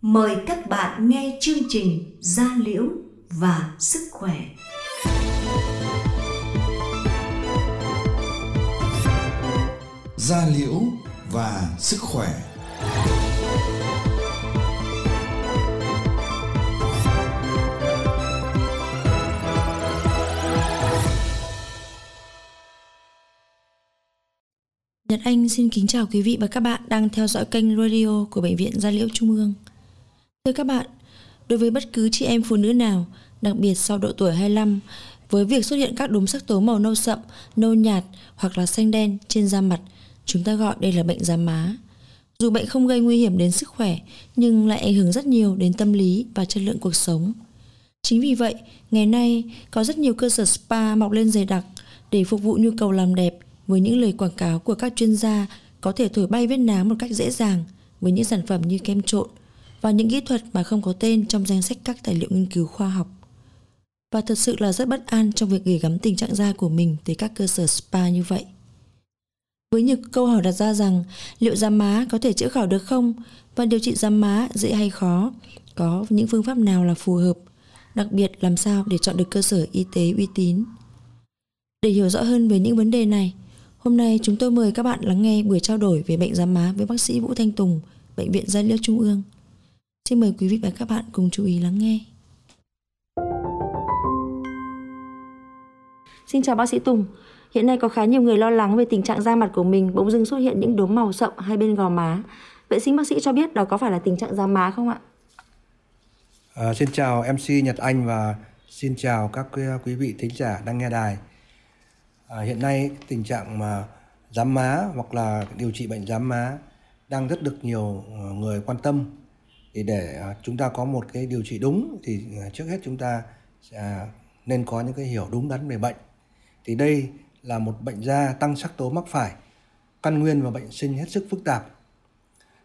Mời các bạn nghe chương trình Gia Liễu và Sức Khỏe. Gia Liễu và Sức Khỏe Nhật Anh xin kính chào quý vị và các bạn đang theo dõi kênh radio của Bệnh viện Gia Liễu Trung ương. Thưa các bạn, đối với bất cứ chị em phụ nữ nào, đặc biệt sau độ tuổi 25, với việc xuất hiện các đốm sắc tố màu nâu sậm, nâu nhạt hoặc là xanh đen trên da mặt, chúng ta gọi đây là bệnh da má. Dù bệnh không gây nguy hiểm đến sức khỏe, nhưng lại ảnh hưởng rất nhiều đến tâm lý và chất lượng cuộc sống. Chính vì vậy, ngày nay có rất nhiều cơ sở spa mọc lên dày đặc để phục vụ nhu cầu làm đẹp với những lời quảng cáo của các chuyên gia có thể thổi bay vết nám một cách dễ dàng với những sản phẩm như kem trộn và những kỹ thuật mà không có tên trong danh sách các tài liệu nghiên cứu khoa học. Và thật sự là rất bất an trong việc gửi gắm tình trạng da của mình tới các cơ sở spa như vậy. Với nhiều câu hỏi đặt ra rằng liệu da má có thể chữa khỏi được không và điều trị da má dễ hay khó, có những phương pháp nào là phù hợp, đặc biệt làm sao để chọn được cơ sở y tế uy tín. Để hiểu rõ hơn về những vấn đề này, Hôm nay chúng tôi mời các bạn lắng nghe buổi trao đổi về bệnh da má với bác sĩ Vũ Thanh Tùng, Bệnh viện Gia Liễu Trung ương. Xin mời quý vị và các bạn cùng chú ý lắng nghe. Xin chào bác sĩ Tùng. Hiện nay có khá nhiều người lo lắng về tình trạng da mặt của mình bỗng dưng xuất hiện những đốm màu sậm hai bên gò má. Vậy xin bác sĩ cho biết đó có phải là tình trạng da má không ạ? À, xin chào MC Nhật Anh và xin chào các quý vị thính giả đang nghe đài. À, hiện nay tình trạng mà giám má hoặc là điều trị bệnh giám má đang rất được nhiều ờ, người quan tâm thì để ờ, chúng ta có một cái điều trị đúng thì ờ, trước hết chúng ta à, nên có những cái hiểu đúng đắn về bệnh. Thì đây là một bệnh da tăng sắc tố mắc phải, căn nguyên và bệnh sinh hết sức phức tạp.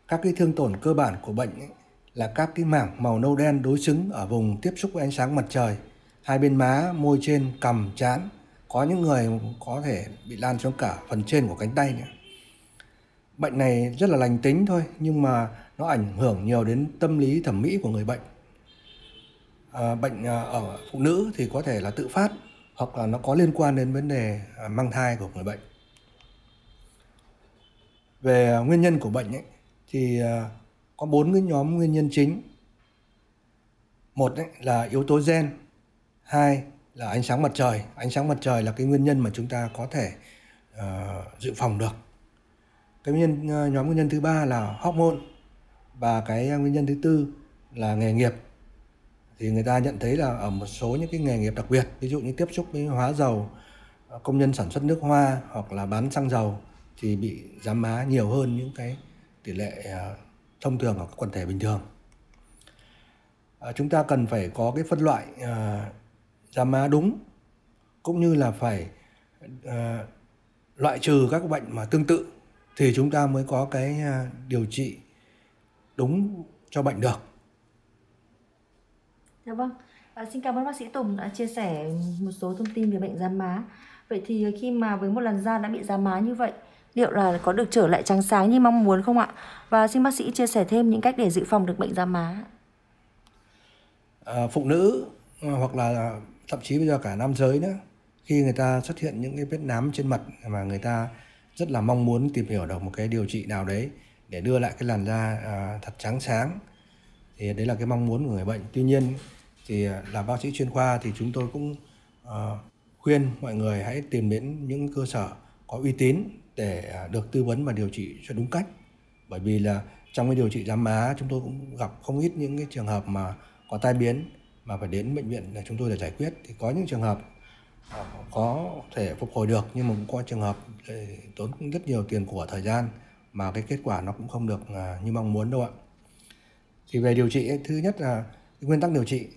Các cái thương tổn cơ bản của bệnh ấy là các cái mảng màu nâu đen đối xứng ở vùng tiếp xúc với ánh sáng mặt trời. Hai bên má, môi trên, cằm, trán, có những người có thể bị lan xuống cả phần trên của cánh tay nữa. Bệnh này rất là lành tính thôi, nhưng mà nó ảnh hưởng nhiều đến tâm lý thẩm mỹ của người bệnh. À, bệnh à, ở phụ nữ thì có thể là tự phát hoặc là nó có liên quan đến vấn đề à, mang thai của người bệnh. Về à, nguyên nhân của bệnh ấy, thì à, có bốn cái nhóm nguyên nhân chính. Một ấy là yếu tố gen hai là ánh sáng mặt trời. Ánh sáng mặt trời là cái nguyên nhân mà chúng ta có thể uh, dự phòng được. Cái nguyên nhân nhóm nguyên nhân thứ ba là hormone và cái à, nguyên nhân thứ tư là nghề nghiệp. Thì người ta nhận thấy là ở một số những cái nghề nghiệp đặc biệt, ví dụ như tiếp xúc với hóa dầu à, công nhân sản xuất nước hoa hoặc là bán xăng dầu thì bị giám má nhiều hơn những cái tỷ lệ à, thông thường ở các quần thể bình thường. Chúng ta cần phải có cái phân loại giảm má đúng cũng như là phải loại trừ các bệnh mà tương tự thì chúng ta mới có cái điều trị đúng cho bệnh được. Dạ vâng. À, xin cảm ơn bác sĩ Tùng đã chia sẻ một số thông tin về bệnh da má. Vậy thì khi mà với một lần da đã bị da má như vậy, liệu là có được trở lại trắng sáng như mong muốn không ạ? Và xin bác sĩ chia sẻ thêm những cách để dự phòng được bệnh da má. À, phụ nữ hoặc là thậm chí bây giờ cả nam giới nữa khi người ta xuất hiện những cái vết nám trên mặt mà người ta rất là mong muốn tìm hiểu được một cái điều trị nào đấy để đưa lại cái làn da à, thật trắng sáng. Thì đấy là cái mong muốn của người bệnh. Tuy nhiên thì à, là bác sĩ chuyên khoa thì chúng tôi cũng à, khuyên mọi người hãy tìm đến những cơ sở có uy tín để à, được tư vấn và điều trị cho đúng cách. Bởi vì là trong cái điều trị giám má chúng tôi cũng gặp không ít những cái trường hợp mà có tai biến mà phải đến bệnh viện để chúng tôi để giải quyết. Thì có những trường hợp à, có thể phục hồi được nhưng mà cũng có trường hợp tốn rất nhiều tiền của thời gian mà cái kết quả nó cũng không được à, như mong muốn đâu ạ. Thì về điều trị thứ nhất là nguyên tắc điều trị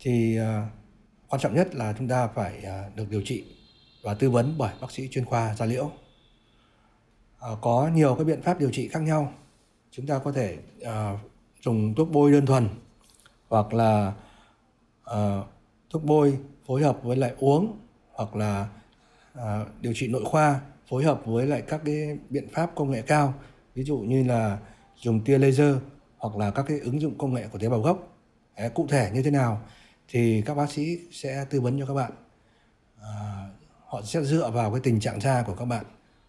thì à, quan trọng nhất là chúng ta phải à, được điều trị và tư vấn bởi bác sĩ chuyên khoa da liễu. Có nhiều cái biện pháp điều trị khác nhau. Chúng ta có thể dùng thuốc bôi đơn thuần hoặc là thuốc bôi phối hợp với lại uống hoặc là điều trị nội khoa phối hợp với lại các cái biện pháp công nghệ cao ví dụ như là dùng tia laser hoặc là các cái ứng dụng công nghệ của tế bào gốc. Đấy, cụ thể như thế nào thì các bác sĩ sẽ tư vấn cho các bạn. À, họ sẽ dựa vào cái tình trạng da của các bạn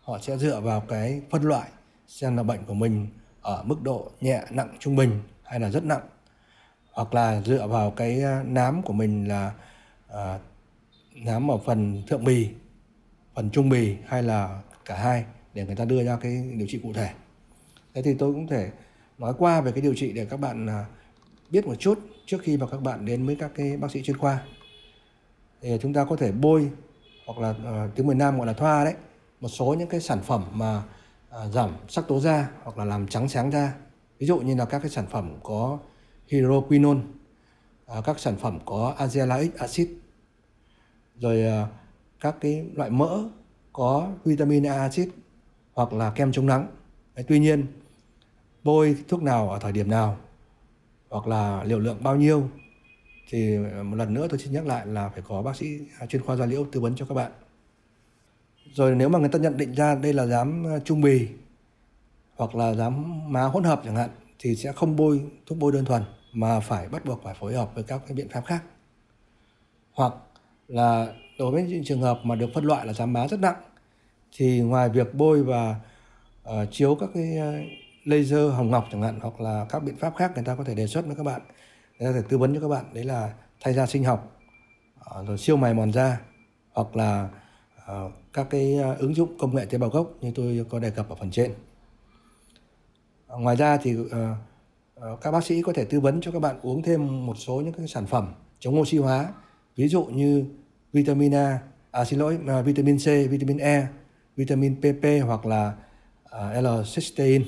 họ sẽ dựa vào cái phân loại xem là bệnh của mình ở mức độ nhẹ nặng trung bình hay là rất nặng. Hoặc là dựa vào cái à, nám của mình là à, nám ở phần thượng bì phần trung bì hay là cả hai để người ta đưa ra cái điều trị cụ thể. Thế thì tôi cũng thể nói qua về cái điều trị để các bạn à, biết một chút trước khi mà các bạn đến với các cái bác sĩ chuyên khoa. Thì chúng ta có thể bôi hoặc là uh, tiếng miền Nam gọi là thoa đấy một số những cái sản phẩm mà uh, giảm sắc tố da hoặc là làm trắng sáng da. Ví dụ như là các cái sản phẩm có hydroquinone uh, các sản phẩm có azelaic acid. Rồi uh, các cái loại mỡ có vitamin A acid hoặc là kem chống nắng. Đấy, tuy nhiên bôi thuốc nào ở thời điểm nào hoặc là liều lượng bao nhiêu thì một lần nữa tôi xin nhắc lại là phải có bác sĩ à, chuyên khoa da liễu tư vấn cho các bạn. Rồi nếu mà người ta nhận định ra đây là dám à, trung bì hoặc là dám má hỗn hợp chẳng hạn thì sẽ không bôi thuốc bôi đơn thuần mà phải bắt buộc phải phối hợp với các cái biện pháp khác. Hoặc là đối với những trường hợp mà được phân loại là dám má rất nặng thì ngoài việc bôi và uh, chiếu các cái ờ, laser hồng ngọc chẳng hạn hoặc là các biện pháp khác người ta có thể đề xuất với các bạn người ta có thể tư vấn cho các bạn đấy là thay da sinh học uh, rồi siêu mài mòn da hoặc là uh, các cái uh, ứng dụng công nghệ tế bào gốc như tôi có đề cập ở phần trên. Uh, ngoài ra thì uh, uh, các bác sĩ có thể tư vấn cho các bạn uống thêm một số những cái sản phẩm chống oxy hóa ví dụ như vitamin A, à xin lỗi, uh, vitamin C, vitamin E, vitamin PP hoặc là uh, L-cysteine.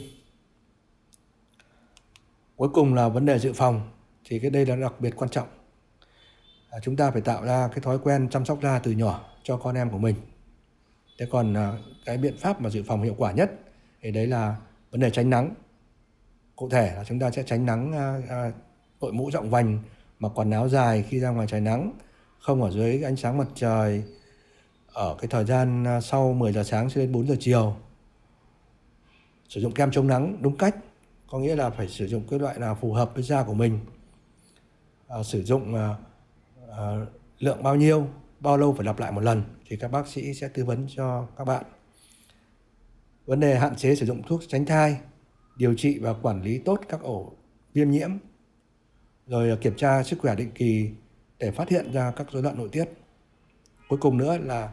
Cuối cùng là vấn đề dự phòng thì cái đây là đặc biệt quan trọng. À, chúng ta phải tạo ra cái thói quen chăm sóc da từ nhỏ cho con em của mình. Thế còn uh, cái biện pháp mà dự phòng hiệu quả nhất thì đấy là vấn đề tránh nắng. Cụ thể là chúng ta sẽ tránh nắng uh, uh, đội mũ rộng vành mặc quần áo dài khi ra ngoài trời nắng không ở dưới ánh sáng mặt trời ở cái thời gian à, sau 10 giờ sáng cho đến 4 giờ chiều. Sử dụng kem chống nắng đúng cách có nghĩa là phải sử dụng cái loại nào phù hợp với da của mình. À, sử dụng à, à, lượng bao nhiêu bao lâu phải lặp lại một lần thì các bác sĩ sẽ tư vấn cho các bạn. Vấn đề hạn chế sử dụng thuốc tránh thai điều trị và quản lý tốt các ổ viêm nhiễm rồi kiểm tra sức khỏe định kỳ để phát hiện ra các rối loạn nội tiết cuối cùng nữa là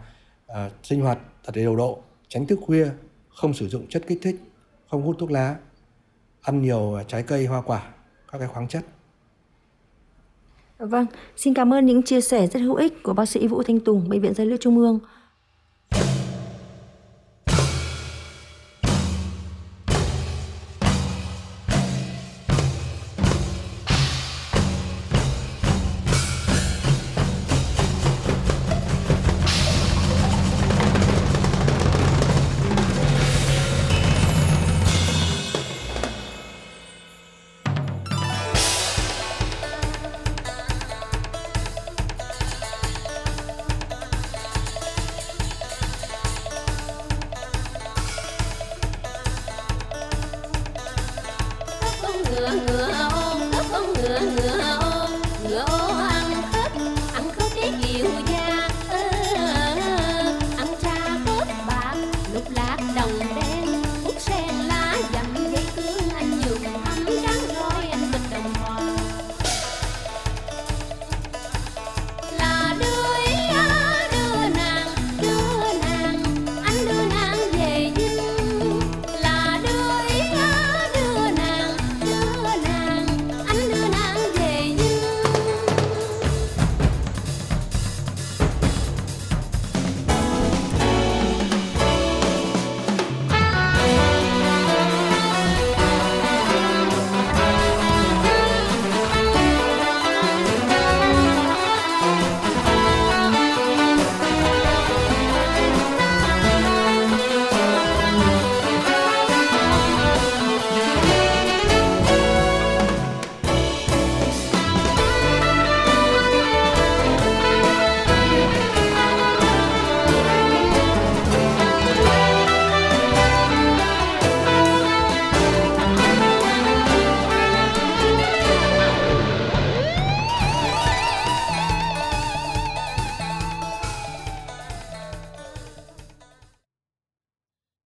à, sinh hoạt thật điều độ tránh thức khuya không sử dụng chất kích thích không hút thuốc lá ăn nhiều à, trái cây hoa quả các cái khoáng chất Vâng, xin cảm ơn những chia sẻ rất hữu ích của bác sĩ Vũ Thanh Tùng, Bệnh viện Gia liễu Trung ương.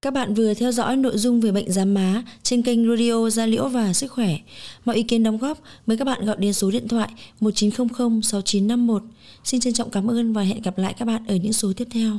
Các bạn vừa theo dõi nội dung về bệnh giám má trên kênh Radio gia Liễu và Sức Khỏe. Mọi ý kiến đóng góp, mời các bạn gọi đến số điện thoại 1900 6951. Xin trân trọng cảm ơn và hẹn gặp lại các bạn ở những số tiếp theo.